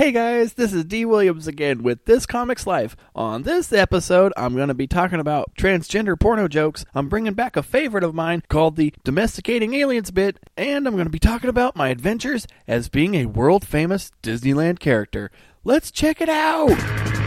Hey guys, this is D. Williams again with This Comics Life. On this episode, I'm going to be talking about transgender porno jokes. I'm bringing back a favorite of mine called the Domesticating Aliens bit, and I'm going to be talking about my adventures as being a world famous Disneyland character. Let's check it out!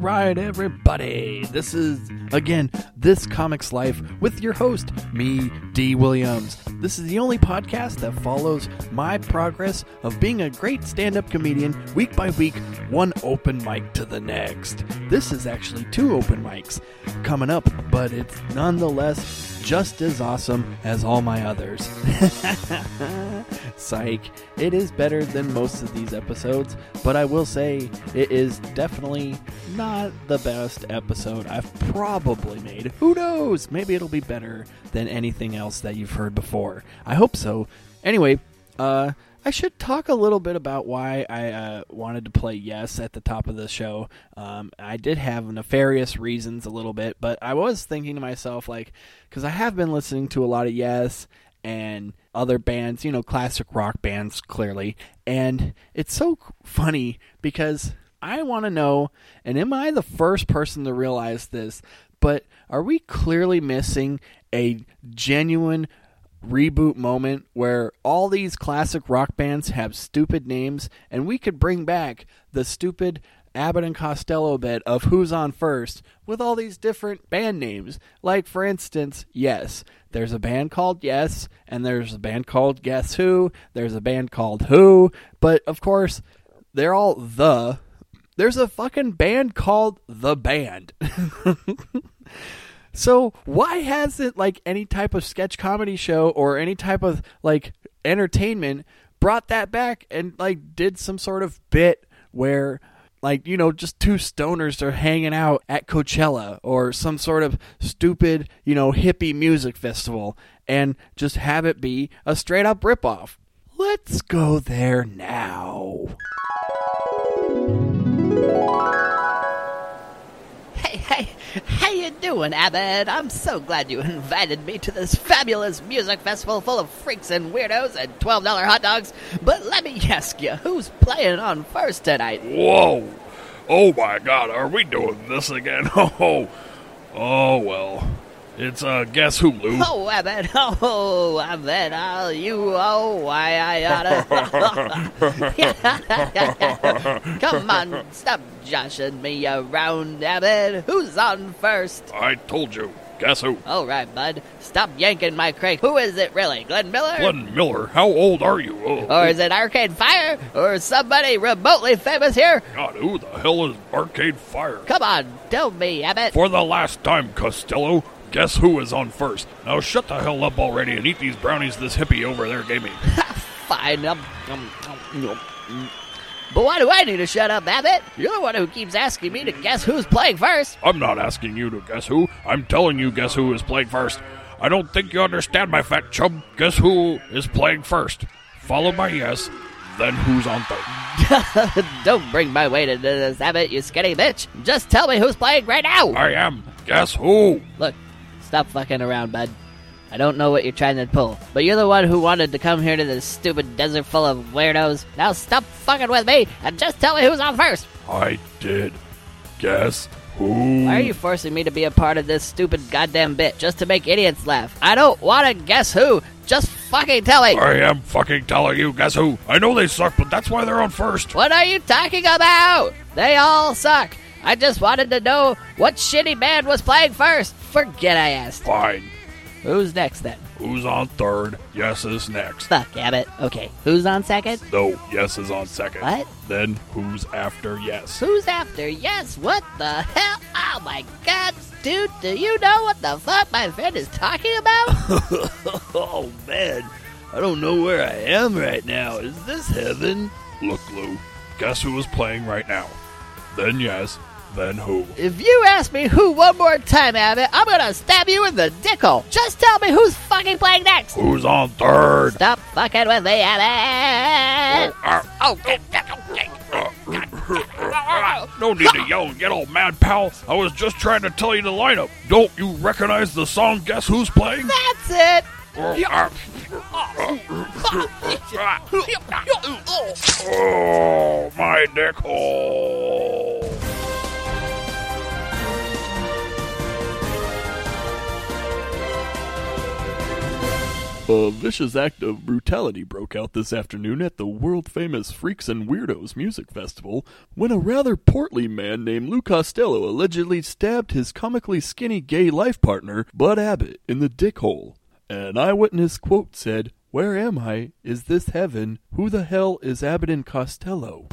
Right, everybody. This is, again, This Comics Life with your host, me, D. Williams. This is the only podcast that follows my progress of being a great stand up comedian week by week, one open mic to the next. This is actually two open mics coming up, but it's nonetheless just as awesome as all my others. Psych. It is better than most of these episodes, but I will say it is definitely not the best episode I've probably made. Who knows? Maybe it'll be better than anything else that you've heard before. I hope so. Anyway, uh, I should talk a little bit about why I uh, wanted to play Yes at the top of the show. Um, I did have nefarious reasons a little bit, but I was thinking to myself, like, because I have been listening to a lot of Yes and other bands, you know, classic rock bands, clearly. And it's so funny because I want to know, and am I the first person to realize this, but are we clearly missing a genuine reboot moment where all these classic rock bands have stupid names and we could bring back the stupid Abbott and Costello bit of who's on first with all these different band names. Like, for instance, Yes. There's a band called Yes, and there's a band called Guess Who, there's a band called Who, but of course, they're all the. There's a fucking band called The Band. So why hasn't like any type of sketch comedy show or any type of like entertainment brought that back and like did some sort of bit where like you know just two stoners are hanging out at Coachella or some sort of stupid you know hippie music festival and just have it be a straight up ripoff. Let's go there now. Hey, hey, how you doing, Abbott? I'm so glad you invited me to this fabulous music festival full of freaks and weirdos and $12 hot dogs. But let me ask you, who's playing on first tonight? Whoa! Oh my god, are we doing this again? Oh, oh well. It's, uh, guess who, Lou? Oh, Abbott, oh, Abbott, oh, you, oh, why I oughta. Come on, stop joshing me around, Abbott. Who's on first? I told you. Guess who? All right, bud. Stop yanking my crank. Who is it really? Glenn Miller? Glenn Miller. How old are you? Oh, Or is it Arcade Fire? Or somebody remotely famous here? God, who the hell is Arcade Fire? Come on, tell me, Abbott. For the last time, Costello, guess who is on first? Now shut the hell up already and eat these brownies this hippie over there gave me. Fine. Um, um, um, um. But why do I need to shut up, Abbott? You're the one who keeps asking me to guess who's playing first. I'm not asking you to guess who. I'm telling you guess who is playing first. I don't think you understand, my fat chum. Guess who is playing first? Followed by yes, then who's on third? Don't bring my weight into this, Abbott, you skinny bitch. Just tell me who's playing right now. I am. Guess who? Look, stop fucking around, bud. I don't know what you're trying to pull, but you're the one who wanted to come here to this stupid desert full of weirdos. Now stop fucking with me and just tell me who's on first. I did. Guess who? Why are you forcing me to be a part of this stupid goddamn bit just to make idiots laugh? I don't want to guess who. Just fucking tell me. I am fucking telling you, guess who? I know they suck, but that's why they're on first. What are you talking about? They all suck. I just wanted to know what shitty band was playing first. Forget I asked. Fine. Who's next then? Who's on third? Yes is next. Fuck, Abbott. Okay, who's on second? No, yes is on second. What? Then who's after yes? Who's after? Yes, what the hell? Oh my god, dude, do you know what the fuck my friend is talking about? oh man, I don't know where I am right now. Is this heaven? Look, Lou, guess who is playing right now? Then yes, then who? If you ask me who one more time, Abbott, I'm gonna stab you in the dickhole. Just tell me who's fucking playing next. Who's on third? Stop fucking with me, Abbott. Oh, no need to yell and get all mad, pal. I was just trying to tell you the lineup. Don't you recognize the song Guess Who's Playing? That's it. Oh, my dick hole. A vicious act of brutality broke out this afternoon at the world famous Freaks and Weirdos Music Festival when a rather portly man named Lou Costello allegedly stabbed his comically skinny gay life partner, Bud Abbott, in the dick hole. An eyewitness quote said, Where am I? Is this heaven? Who the hell is Abbott and Costello?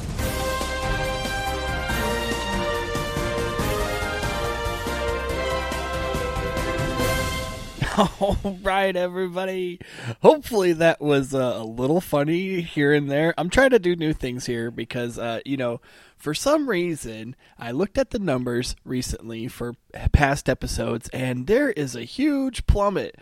All right, everybody. Hopefully that was uh, a little funny here and there. I'm trying to do new things here because, uh, you know, for some reason, I looked at the numbers recently for past episodes, and there is a huge plummet.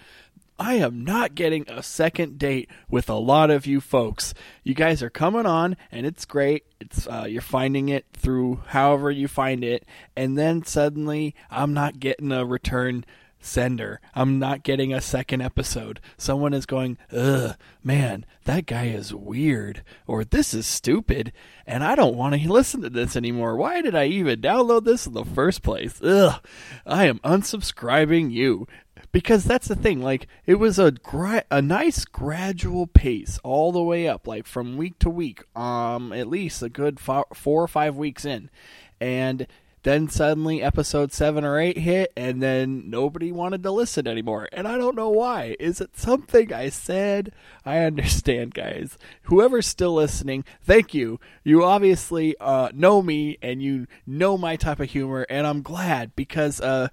I am not getting a second date with a lot of you folks. You guys are coming on, and it's great. It's uh, you're finding it through however you find it, and then suddenly I'm not getting a return sender. I'm not getting a second episode. Someone is going, ugh, man, that guy is weird, or this is stupid, and I don't want to listen to this anymore. Why did I even download this in the first place? Ugh, I am unsubscribing you. Because that's the thing, like it was a gra- a nice gradual pace all the way up, like from week to week, um, at least a good fo- four or five weeks in, and then suddenly episode seven or eight hit, and then nobody wanted to listen anymore. And I don't know why. Is it something I said? I understand, guys. Whoever's still listening, thank you. You obviously uh, know me and you know my type of humor, and I'm glad because, uh,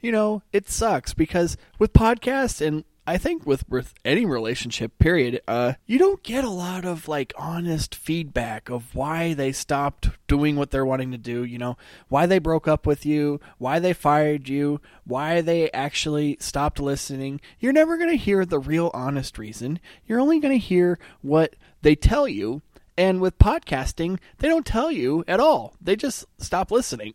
you know, it sucks because with podcasts and I think with with any relationship, period, uh, you don't get a lot of like honest feedback of why they stopped doing what they're wanting to do. You know, why they broke up with you, why they fired you, why they actually stopped listening. You're never going to hear the real honest reason. You're only going to hear what they tell you and with podcasting, they don't tell you at all. They just stop listening.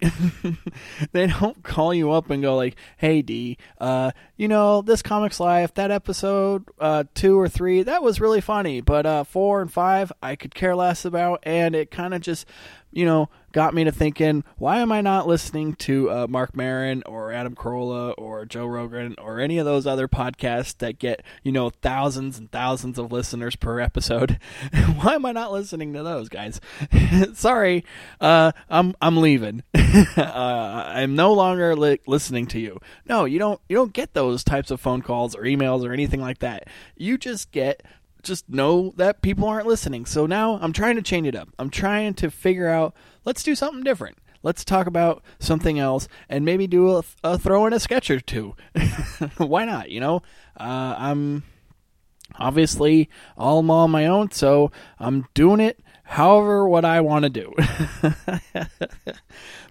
they don't call you up and go like, "Hey D, uh, you know this Comics Life, that episode uh, two or three, that was really funny, but uh, four and five, I could care less about, and it kind of just, you know, got me to thinking, why am I not listening to uh, Marc Maron or Adam Carolla or Joe Rogan or any of those other podcasts that get you know thousands and thousands of listeners per episode? why am I not listening to those guys? Sorry, uh, I'm I'm leaving. uh, I'm no longer li- listening to you. No, you don't you don't get those types of phone calls or emails or anything like that. You just get just know that people aren't listening. So now I'm trying to change it up. I'm trying to figure out let's do something different. Let's talk about something else and maybe do a, a throw in a sketch or two. Why not? You know, uh, I'm obviously all on my own, so I'm doing it however what I want to do.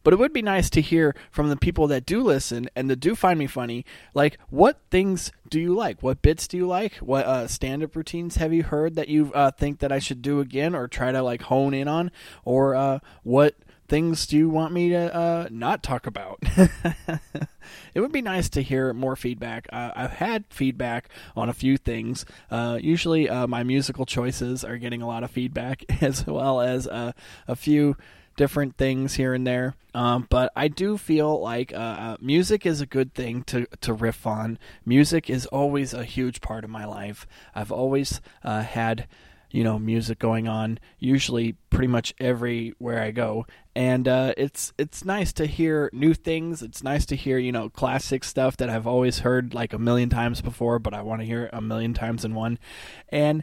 but it would be nice to hear from the people that do listen and that do find me funny, like what things do you like? What bits do you like? What uh, stand-up routines have you heard that you uh, think that I should do again or try to like hone in on? Or uh, what things do you want me to uh, not talk about? it would be nice to hear more feedback. Uh, I've had feedback on a few things. Uh, usually, uh, my musical choices are getting a lot of feedback, as well as uh, a few different things here and there. Um, but I do feel like uh, uh, music is a good thing to, to riff on. Music is always a huge part of my life. I've always uh, had you know music going on usually pretty much everywhere I go and uh, it's it's nice to hear new things. It's nice to hear you know classic stuff that I've always heard like a million times before but I want to hear it a million times in one. And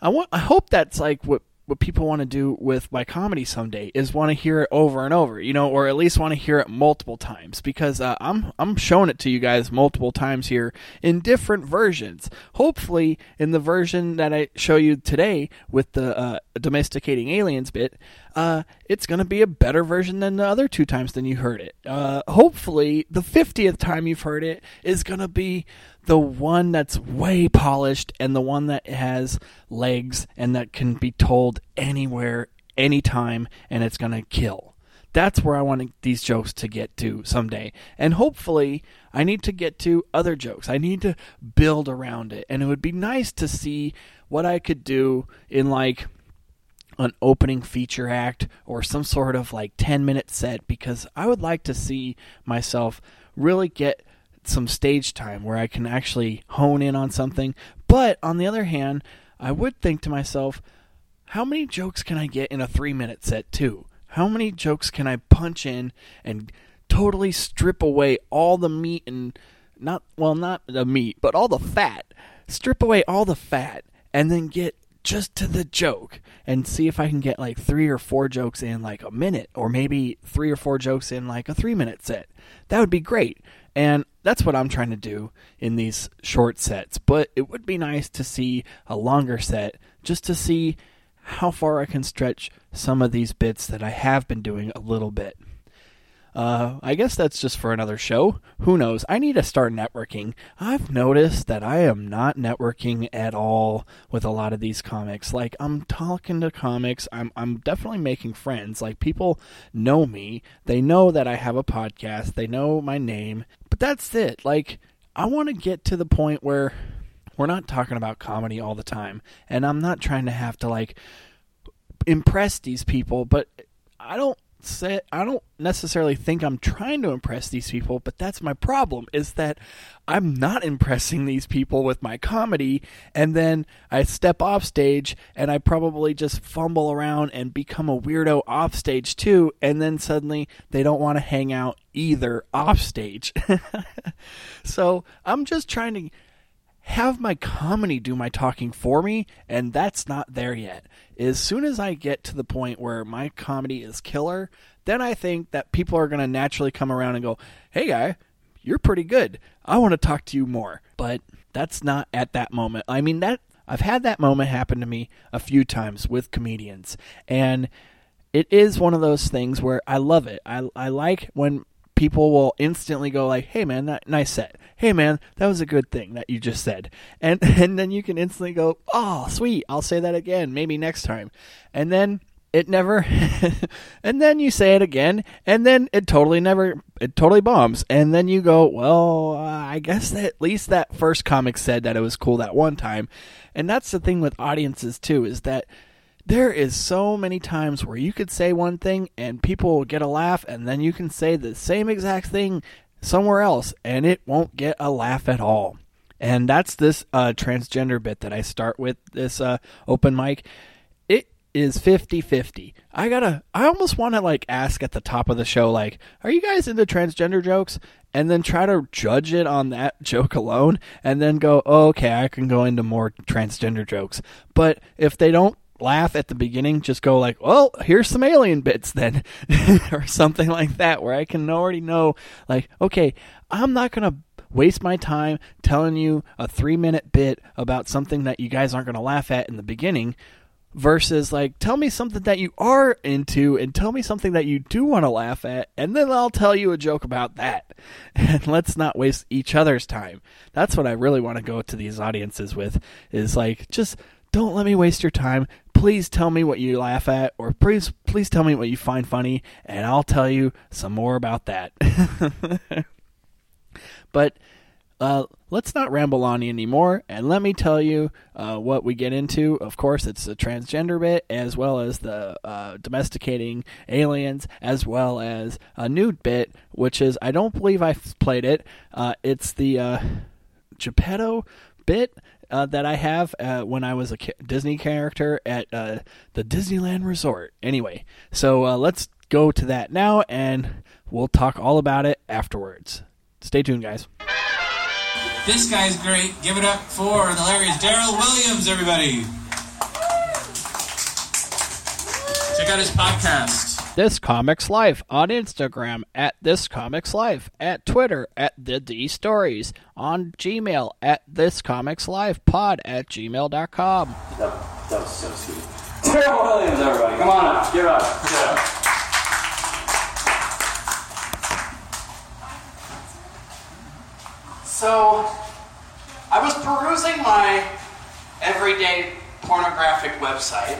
I want I hope that's like what what people want to do with my comedy someday is want to hear it over and over, you know, or at least want to hear it multiple times because uh, I'm I'm showing it to you guys multiple times here in different versions. Hopefully, in the version that I show you today with the uh, domesticating aliens bit, uh, it's going to be a better version than the other two times than you heard it. Uh, hopefully, the 50th time you've heard it is going to be the one that's way polished and the one that has legs and that can be told anywhere, anytime, and it's going to kill. That's where I want these jokes to get to someday. And hopefully, I need to get to other jokes. I need to build around it. And it would be nice to see what I could do in like an opening feature act or some sort of like 10 minute set because I would like to see myself really get some stage time where I can actually hone in on something. But on the other hand, I would think to myself, how many jokes can I get in a three minute set, too? How many jokes can I punch in and totally strip away all the meat and not, well, not the meat, but all the fat? Strip away all the fat and then get just to the joke and see if I can get like three or four jokes in like a minute or maybe three or four jokes in like a three minute set. That would be great. And that's what I'm trying to do in these short sets. But it would be nice to see a longer set just to see how far I can stretch some of these bits that I have been doing a little bit. Uh, I guess that's just for another show. Who knows? I need to start networking. I've noticed that I am not networking at all with a lot of these comics. Like I'm talking to comics, I'm I'm definitely making friends. Like people know me. They know that I have a podcast. They know my name. But that's it. Like I want to get to the point where we're not talking about comedy all the time and I'm not trying to have to like impress these people, but I don't say I don't necessarily think I'm trying to impress these people, but that's my problem is that I'm not impressing these people with my comedy and then I step off stage and I probably just fumble around and become a weirdo off stage too and then suddenly they don't want to hang out either off stage. so, I'm just trying to have my comedy do my talking for me, and that's not there yet. As soon as I get to the point where my comedy is killer, then I think that people are going to naturally come around and go, hey, guy, you're pretty good. I want to talk to you more. But that's not at that moment. I mean, that I've had that moment happen to me a few times with comedians, and it is one of those things where I love it. I, I like when people will instantly go like, "Hey man, that nice set. Hey man, that was a good thing that you just said." And and then you can instantly go, "Oh, sweet. I'll say that again, maybe next time." And then it never and then you say it again and then it totally never it totally bombs and then you go well i guess that at least that first comic said that it was cool that one time and that's the thing with audiences too is that there is so many times where you could say one thing and people will get a laugh and then you can say the same exact thing somewhere else and it won't get a laugh at all. And that's this uh, transgender bit that i start with this uh, open mic. It is 50-50 i gotta i almost want to like ask at the top of the show like are you guys into transgender jokes? And then try to judge it on that joke alone and then go oh, okay i can go into more transgender jokes. But if they don't laugh at the beginning, just go like, "Well, here's some alien bits then," or something like that, where I can already know, like, okay, I'm not gonna waste my time telling you a three minute bit about something that you guys aren't gonna laugh at in the beginning. Versus, like, tell me something that you are into and tell me something that you do want to laugh at, and then I'll tell you a joke about that. And let's not waste each other's time. That's what I really want to go to these audiences with is like, just don't let me waste your time please tell me what you laugh at or please please tell me what you find funny and I'll tell you some more about that. but uh, let's not ramble on anymore and let me tell you uh, what we get into. Of course, it's the transgender bit as well as the uh, domesticating aliens as well as a new bit, which is I don't believe I've played it. Uh, it's the uh, Geppetto bit uh, that I have uh, when I was a Disney character at uh, the Disneyland Resort. Anyway, so uh, let's go to that now, and we'll talk all about it afterwards. Stay tuned, guys. This guy's great. Give it up for the hilarious Daryl Williams, everybody. Check out his podcast. This Comics Life on Instagram at This Comics Life, at Twitter at The D Stories, on Gmail at This Comics Life Pod at gmail.com. That, that was so sweet. Terrell Williams, everybody. Come on up. Give it up. Give up. So, I was perusing my everyday pornographic website,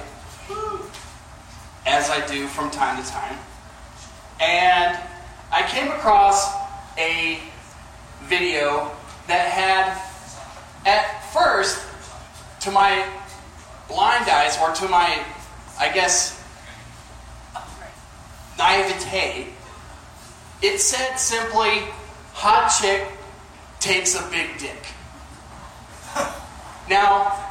as I do from time to time, and I came across a video that had, at first, to my blind eyes, or to my, I guess, naivete, it said simply, hot chick takes a big dick. Now,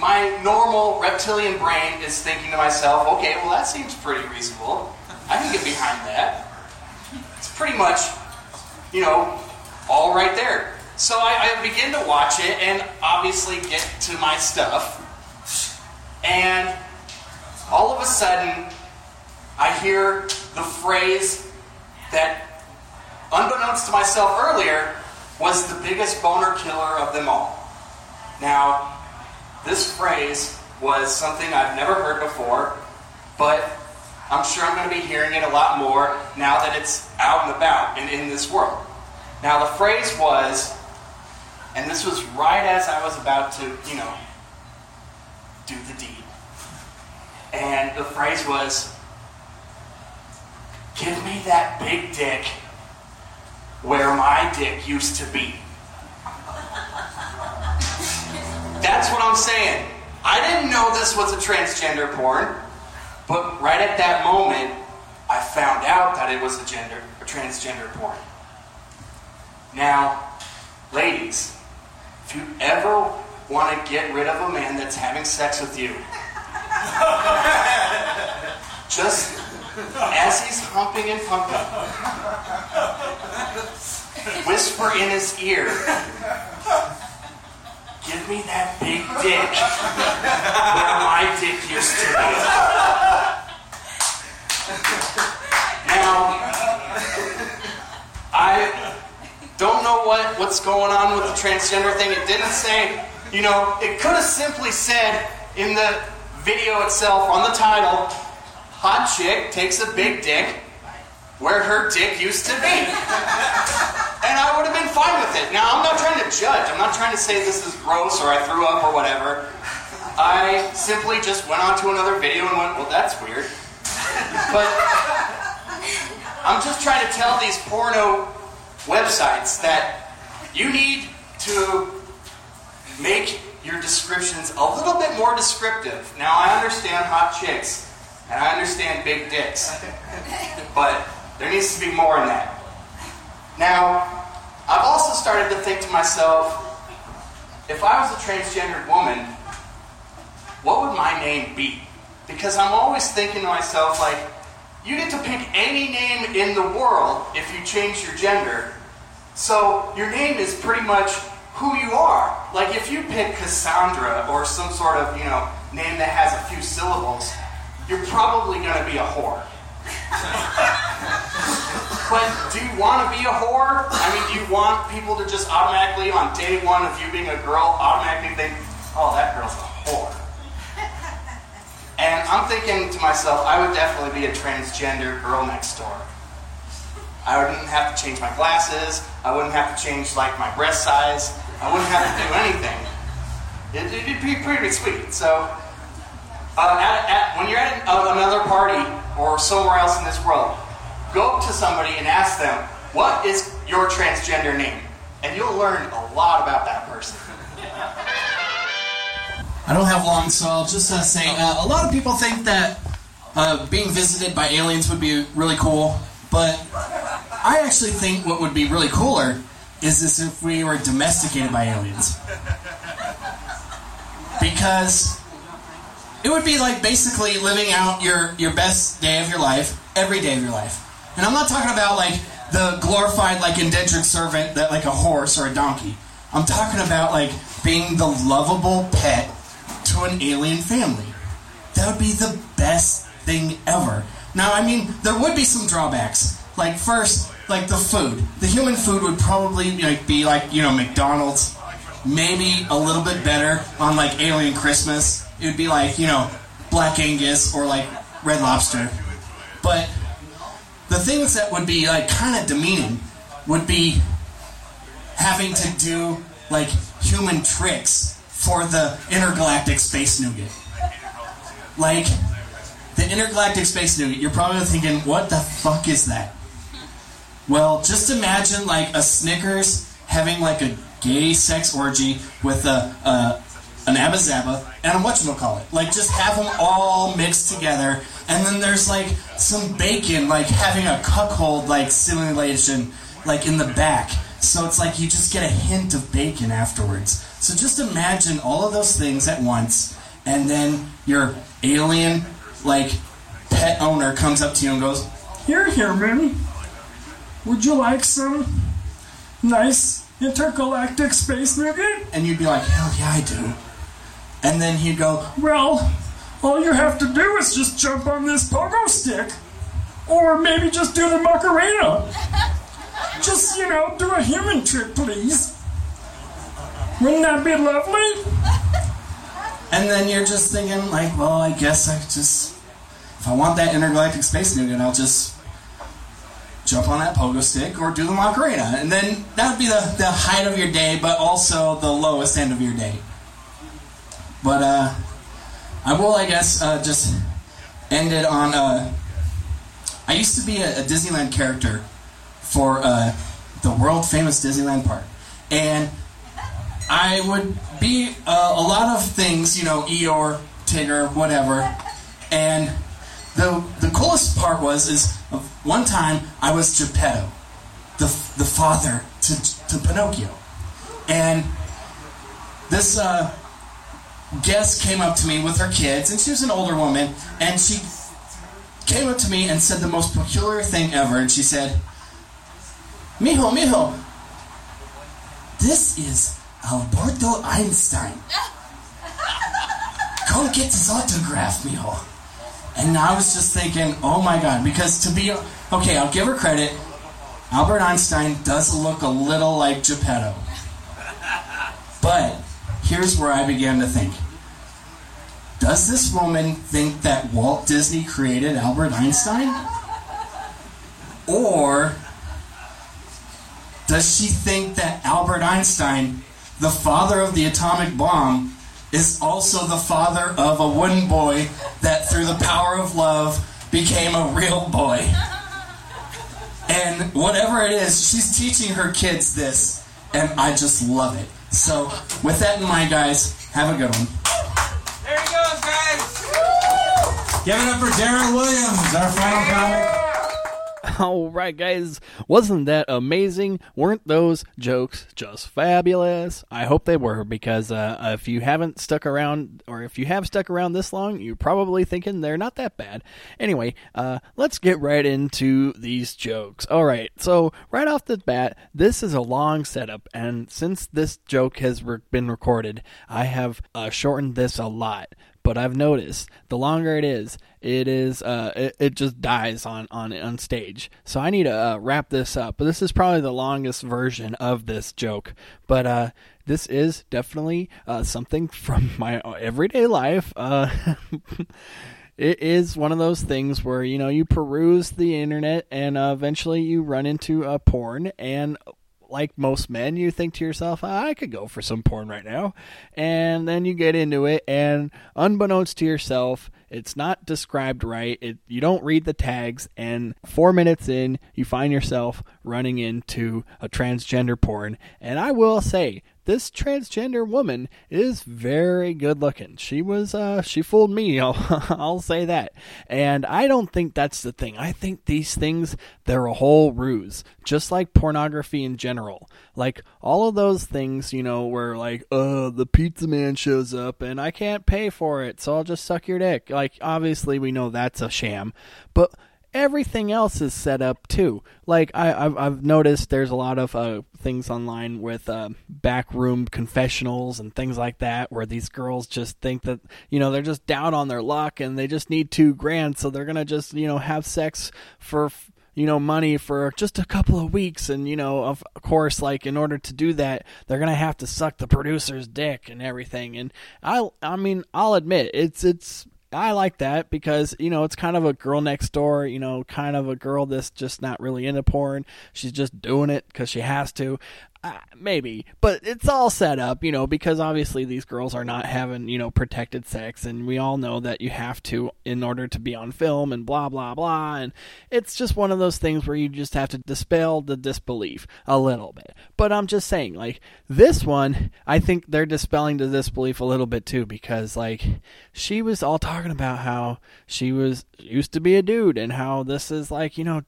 my normal reptilian brain is thinking to myself, okay, well, that seems pretty reasonable. I can get behind that. It's pretty much, you know, all right there. So I, I begin to watch it and obviously get to my stuff. And all of a sudden, I hear the phrase that unbeknownst to myself earlier, was the biggest boner killer of them all. Now, this phrase was something I've never heard before, but I'm sure I'm going to be hearing it a lot more now that it's out and about and in this world. Now, the phrase was, and this was right as I was about to, you know, do the deed. And the phrase was, Give me that big dick where my dick used to be. That's what I'm saying. I didn't know this was a transgender porn, but right at that moment, I found out that it was a gender, a transgender porn. Now, ladies, if you ever want to get rid of a man that's having sex with you, just as he's humping and pumping, whisper in his ear, Give me that big dick where my dick used to be. Now, I don't know what, what's going on with the transgender thing. It didn't say, you know, it could have simply said in the video itself on the title, hot chick takes a big dick where her dick used to be. And I would have been fine with it. Now, I'm not trying to judge. I'm not trying to say this is gross or I threw up or whatever. I simply just went on to another video and went, well, that's weird. But I'm just trying to tell these porno websites that you need to make your descriptions a little bit more descriptive. Now, I understand hot chicks and I understand big dicks, but there needs to be more in that. Now, I've also started to think to myself, if I was a transgendered woman, what would my name be? Because I'm always thinking to myself, like, you get to pick any name in the world if you change your gender. So your name is pretty much who you are. Like if you pick Cassandra or some sort of, you know, name that has a few syllables, you're probably going to be a whore. But do you want to be a whore? I mean, do you want people to just automatically, on day one of you being a girl, automatically think, oh, that girl's a whore? And I'm thinking to myself, I would definitely be a transgender girl next door. I wouldn't have to change my glasses. I wouldn't have to change like my breast size. I wouldn't have to do anything. It, would be pretty sweet. So, uh, at, at, when you're at another party or somewhere else in this world, go up to somebody and ask them, "What is your transgender name?" And you'll learn a lot about that person. I don't have long, so I'll just uh, say uh, a lot of people think that uh, being visited by aliens would be really cool, but I actually think what would be really cooler is this if we were domesticated by aliens. Because it would be like basically living out your, your best day of your life every day of your life. And I'm not talking about like the glorified like indentured servant that like a horse or a donkey. I'm talking about like being the lovable pet to an alien family. that would be the best thing ever. Now, I mean, there would be some drawbacks. Like first, like the food. The human food would probably like be like you know McDonald's, maybe a little bit better on like Alien Christmas. It would be like you know Black Angus or like Red Lobster. But the things that would be like kind of demeaning would be having to do like human tricks for the intergalactic space nougat. Like the intergalactic space nougat, you're probably thinking, what the fuck is that? Well, just imagine like a Snickers having like a gay sex orgy with a, a an Abba Zaba and a whatchamacallit. Like just have them all mixed together and then there's like some bacon like having a cuckold like simulation like in the back. So it's like you just get a hint of bacon afterwards. So just imagine all of those things at once and then your alien like pet owner comes up to you and goes, Here, human. Would you like some nice intergalactic space nougat? and you'd be like, hell yeah, I do. And then he'd go, Well, all you have to do is just jump on this pogo stick. Or maybe just do the Macarena. Just, you know, do a human trick, please. Wouldn't that be lovely? and then you're just thinking, like, well, I guess I just, if I want that intergalactic space nougat, I'll just jump on that pogo stick or do the Macarena. And then that would be the, the height of your day, but also the lowest end of your day. But, uh, I will, I guess, uh, just end it on, uh, I used to be a, a Disneyland character for, uh, the world famous Disneyland park. And I would be uh, a lot of things, you know, Eeyore, Tigger, whatever. And the the coolest part was is one time I was Geppetto, the the father to to Pinocchio, and this uh, guest came up to me with her kids, and she was an older woman, and she came up to me and said the most peculiar thing ever, and she said, "Mijo, mijo, this is Alberto Einstein. Go get his autograph, mijo." And I was just thinking, oh my god, because to be okay, I'll give her credit. Albert Einstein does look a little like Geppetto. But here's where I began to think. Does this woman think that Walt Disney created Albert Einstein? Or does she think that Albert Einstein, the father of the atomic bomb, is also the father of a wooden boy that through the power of love became a real boy? And whatever it is, she's teaching her kids this, and I just love it. So, with that in mind, guys, have a good one. There he goes, guys. Give it up for Darren Williams, our final comic. All right, guys. Wasn't that amazing? Weren't those jokes just fabulous? I hope they were because uh, if you haven't stuck around, or if you have stuck around this long, you're probably thinking they're not that bad. Anyway, uh, let's get right into these jokes. All right, so right off the bat, this is a long setup, and since this joke has re- been recorded, I have uh, shortened this a lot but I've noticed the longer it is, it is uh, it, it just dies on on on stage. So I need to uh, wrap this up. But this is probably the longest version of this joke. But uh, this is definitely uh, something from my everyday life. Uh, it is one of those things where you know you peruse the internet and uh, eventually you run into a porn and like most men, you think to yourself, I could go for some porn right now. And then you get into it, and unbeknownst to yourself, it's not described right. It, you don't read the tags, and four minutes in, you find yourself running into a transgender porn. And I will say, this transgender woman is very good looking. She was, uh, she fooled me. I'll, I'll say that. And I don't think that's the thing. I think these things, they're a whole ruse. Just like pornography in general. Like all of those things, you know, where like, uh, the pizza man shows up and I can't pay for it, so I'll just suck your dick. Like, obviously we know that's a sham. But everything else is set up too. Like I, I've, I've noticed there's a lot of uh, things online with uh, backroom confessionals and things like that, where these girls just think that you know they're just down on their luck and they just need two grand, so they're gonna just you know have sex for you know money for just a couple of weeks and you know of course like in order to do that they're going to have to suck the producer's dick and everything and I I mean I'll admit it's it's I like that because you know it's kind of a girl next door, you know, kind of a girl that's just not really into porn. She's just doing it because she has to. Uh, maybe, but it's all set up, you know, because obviously these girls are not having, you know, protected sex, and we all know that you have to in order to be on film and blah blah blah, and it's just one of those things where you just have to dispel the disbelief a little bit. But I'm just saying, like this one, I think they're dispelling the disbelief a little bit too, because like she was all talking about how she was used to be a dude, and how this is like, you know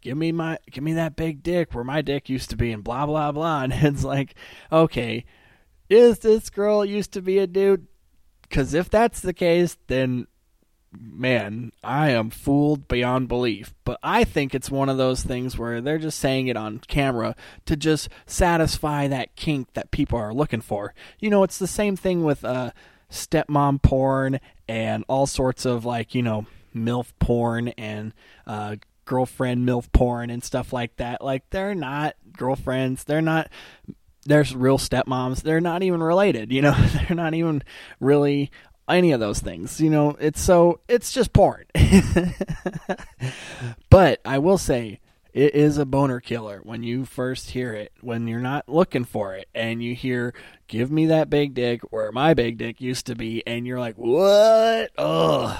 give me my give me that big dick where my dick used to be and blah blah blah. And it's like okay is this girl used to be a dude? Because if that's the case then man i am fooled beyond belief. But i think it's one of those things where they're just saying it on camera to just satisfy that kink that people are looking for. You know it's the same thing with uh stepmom porn and all sorts of like you know milf porn and uh, girlfriend milf porn and stuff like that. Like they're not girlfriends. They're not. There's real stepmoms. They're not even related. You know, they're not even really any of those things. You know, it's so it's just porn. but I will say it is a boner killer when you first hear it, when you're not looking for it, and you hear, Give me that big dick where my big dick used to be, and you're like, What? Ugh.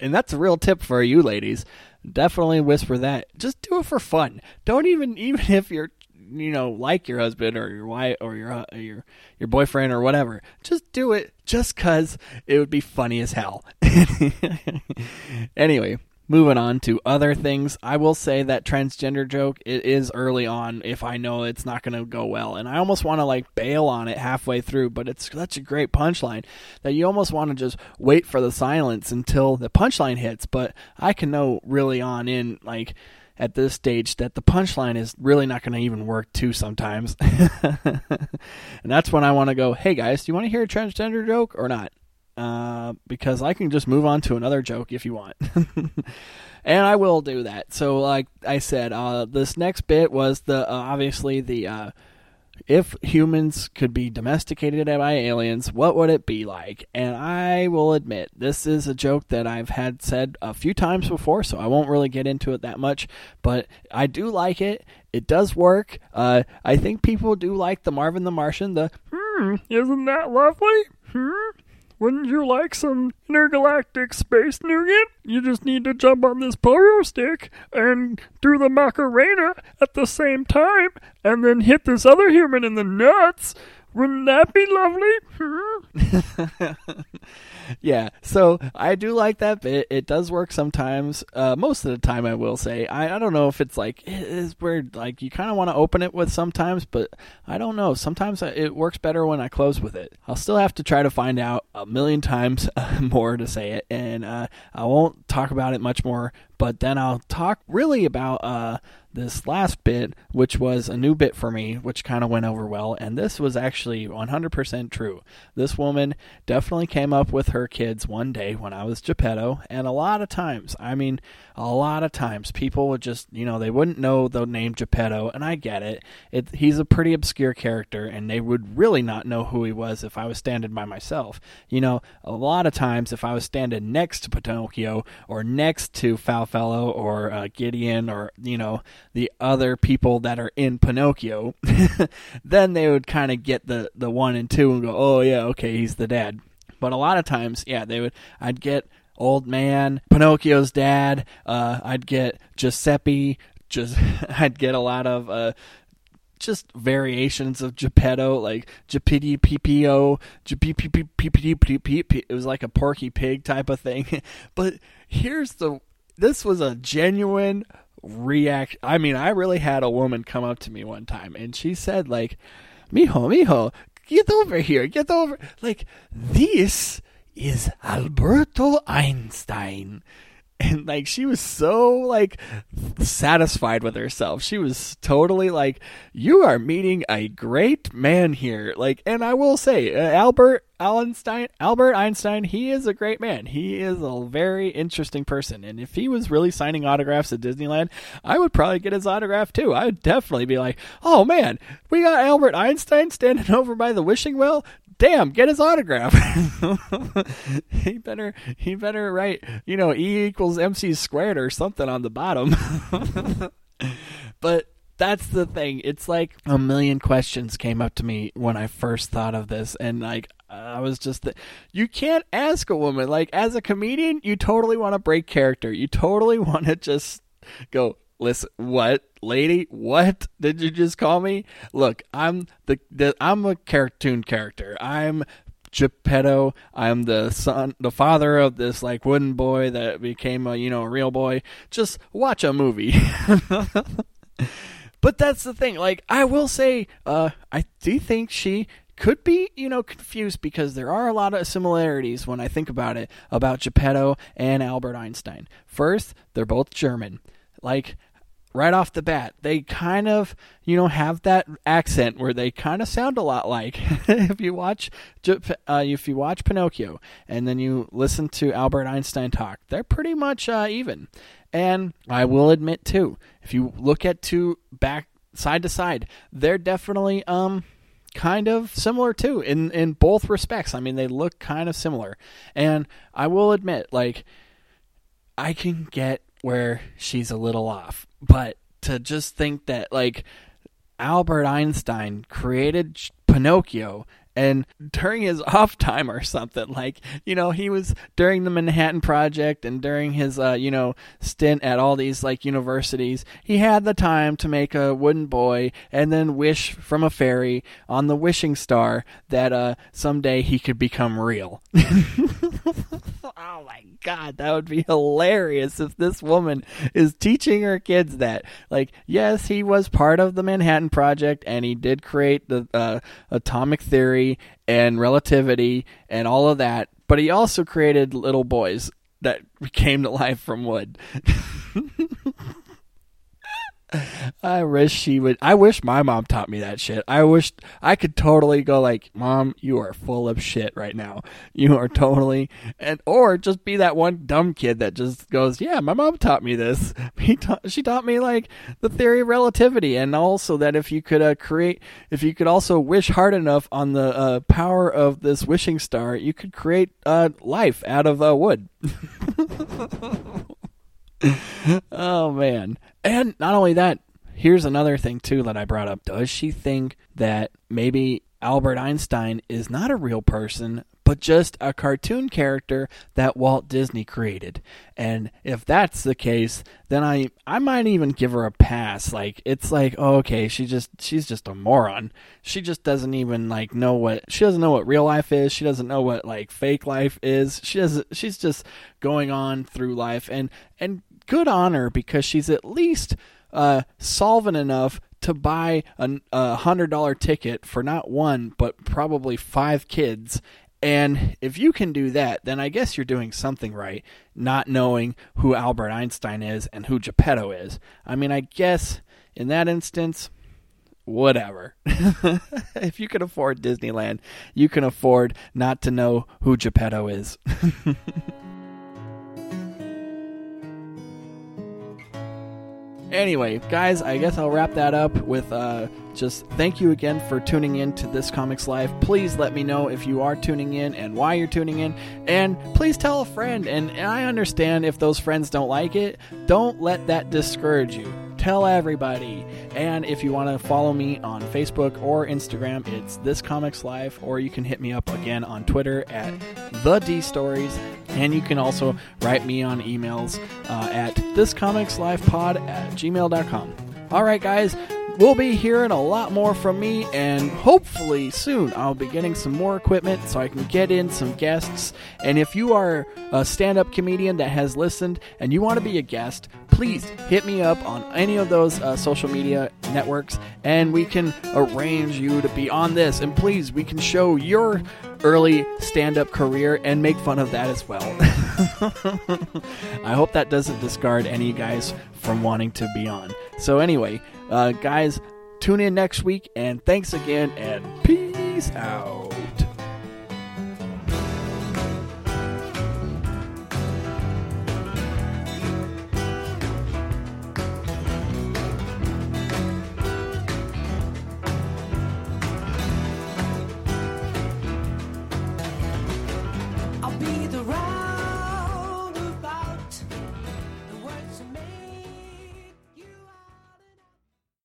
And that's a real tip for you ladies definitely whisper that. Just do it for fun. Don't even even if you're you know like your husband or your wife or your uh, your your boyfriend or whatever. Just do it just cuz it would be funny as hell. anyway, moving on to other things i will say that transgender joke it is early on if i know it's not going to go well and i almost want to like bail on it halfway through but it's such a great punchline that you almost want to just wait for the silence until the punchline hits but i can know really on in like at this stage that the punchline is really not going to even work too sometimes. And that's when i want to go hey guys do you want to hear a transgender joke or not uh, because I can just move on to another joke if you want. and I will do that. So, like I said, uh, this next bit was the uh, obviously the uh, if humans could be domesticated by aliens, what would it be like? And I will admit, this is a joke that I've had said a few times before, so I won't really get into it that much. But I do like it. It does work. Uh, I think people do like the Marvin the Martian. The hmm, isn't that lovely? Hmm. Wouldn't you like some intergalactic space nougat? You just need to jump on this pogo stick and do the Macarena at the same time, and then hit this other human in the nuts. Wouldn't that be lovely? yeah, so I do like that bit. It does work sometimes. Uh, most of the time, I will say. I, I don't know if it's like it is weird. Like you kind of want to open it with sometimes, but I don't know. Sometimes it works better when I close with it. I'll still have to try to find out a million times more to say it, and uh, I won't talk about it much more. But then I'll talk really about uh, this last bit, which was a new bit for me, which kind of went over well, and this was actually 100% true. This woman definitely came up with her kids one day when I was Geppetto, and a lot of times, I mean, a lot of times, people would just, you know, they wouldn't know the name Geppetto, and I get it. it he's a pretty obscure character, and they would really not know who he was if I was standing by myself. You know, a lot of times, if I was standing next to Pinocchio, or next to Farfallo, or uh, Gideon, or, you know, the other people that are in Pinocchio, then they would kind of get the the one and two and go, "Oh yeah, okay, he's the dad." But a lot of times, yeah, they would. I'd get old man, Pinocchio's dad. Uh, I'd get Giuseppe. Just I'd get a lot of. Uh, just variations of Geppetto, like Geppetty PPO, It was like a Porky Pig type of thing. but here's the this was a genuine react. I mean, I really had a woman come up to me one time and she said, like, Mijo, mijo, get over here, get over. Like, this is Alberto Einstein. and like she was so like satisfied with herself. She was totally like, "You are meeting a great man here." Like, and I will say, uh, Albert Einstein, Albert Einstein, he is a great man. He is a very interesting person, and if he was really signing autographs at Disneyland, I would probably get his autograph too. I would definitely be like, "Oh man, we got Albert Einstein standing over by the wishing well damn, get his autograph. he better he better write, you know, E equals MC squared or something on the bottom. but that's the thing. It's like a million questions came up to me when I first thought of this, and like I was just, th- you can't ask a woman like as a comedian, you totally want to break character. You totally want to just go, listen, what, lady, what did you just call me? Look, I'm the, the I'm a cartoon character. I'm Geppetto. I'm the son, the father of this like wooden boy that became a you know a real boy. Just watch a movie. but that's the thing. Like I will say, uh, I do think she could be, you know, confused because there are a lot of similarities when I think about it about Geppetto and Albert Einstein. First, they're both German. Like right off the bat. They kind of, you know, have that accent where they kind of sound a lot like. if you watch, uh, if you watch Pinocchio and then you listen to Albert Einstein talk, they're pretty much uh, even. And I will admit too, if you look at two back side to side, they're definitely um kind of similar too in in both respects. I mean, they look kind of similar. And I will admit, like. I can get where she's a little off. But to just think that like Albert Einstein created Pinocchio and during his off time or something like you know he was during the manhattan project and during his uh, you know stint at all these like universities he had the time to make a wooden boy and then wish from a fairy on the wishing star that uh someday he could become real oh my god that would be hilarious if this woman is teaching her kids that like yes he was part of the manhattan project and he did create the uh, atomic theory and relativity and all of that, but he also created little boys that came to life from wood. I wish she would. I wish my mom taught me that shit. I wish I could totally go like, "Mom, you are full of shit right now. You are totally," and or just be that one dumb kid that just goes, "Yeah, my mom taught me this. Ta- she taught me like the theory of relativity, and also that if you could uh, create, if you could also wish hard enough on the uh, power of this wishing star, you could create uh, life out of uh, wood." oh man. And not only that, here's another thing too that I brought up. Does she think that maybe Albert Einstein is not a real person, but just a cartoon character that Walt Disney created? And if that's the case, then I I might even give her a pass. Like it's like, oh, okay, she just she's just a moron. She just doesn't even like know what she doesn't know what real life is. She doesn't know what like fake life is. She doesn't she's just going on through life and and good on her because she's at least uh, solvent enough to buy a, a hundred dollar ticket for not one but probably five kids. And if you can do that, then I guess you're doing something right, not knowing who Albert Einstein is and who Geppetto is. I mean, I guess in that instance, whatever. if you can afford Disneyland, you can afford not to know who Geppetto is. Anyway, guys, I guess I'll wrap that up with uh, just thank you again for tuning in to this Comics Life. Please let me know if you are tuning in and why you're tuning in. And please tell a friend. And, and I understand if those friends don't like it, don't let that discourage you. Tell everybody. And if you want to follow me on Facebook or Instagram, it's This Comics Life, or you can hit me up again on Twitter at The D Stories. And you can also write me on emails uh, at thiscomicslifepod at gmail.com. All right, guys, we'll be hearing a lot more from me, and hopefully soon I'll be getting some more equipment so I can get in some guests. And if you are a stand up comedian that has listened and you want to be a guest, please hit me up on any of those uh, social media networks and we can arrange you to be on this. And please, we can show your early stand up career and make fun of that as well. I hope that doesn't discard any guys from wanting to be on. So, anyway, uh, guys, tune in next week, and thanks again, and peace out.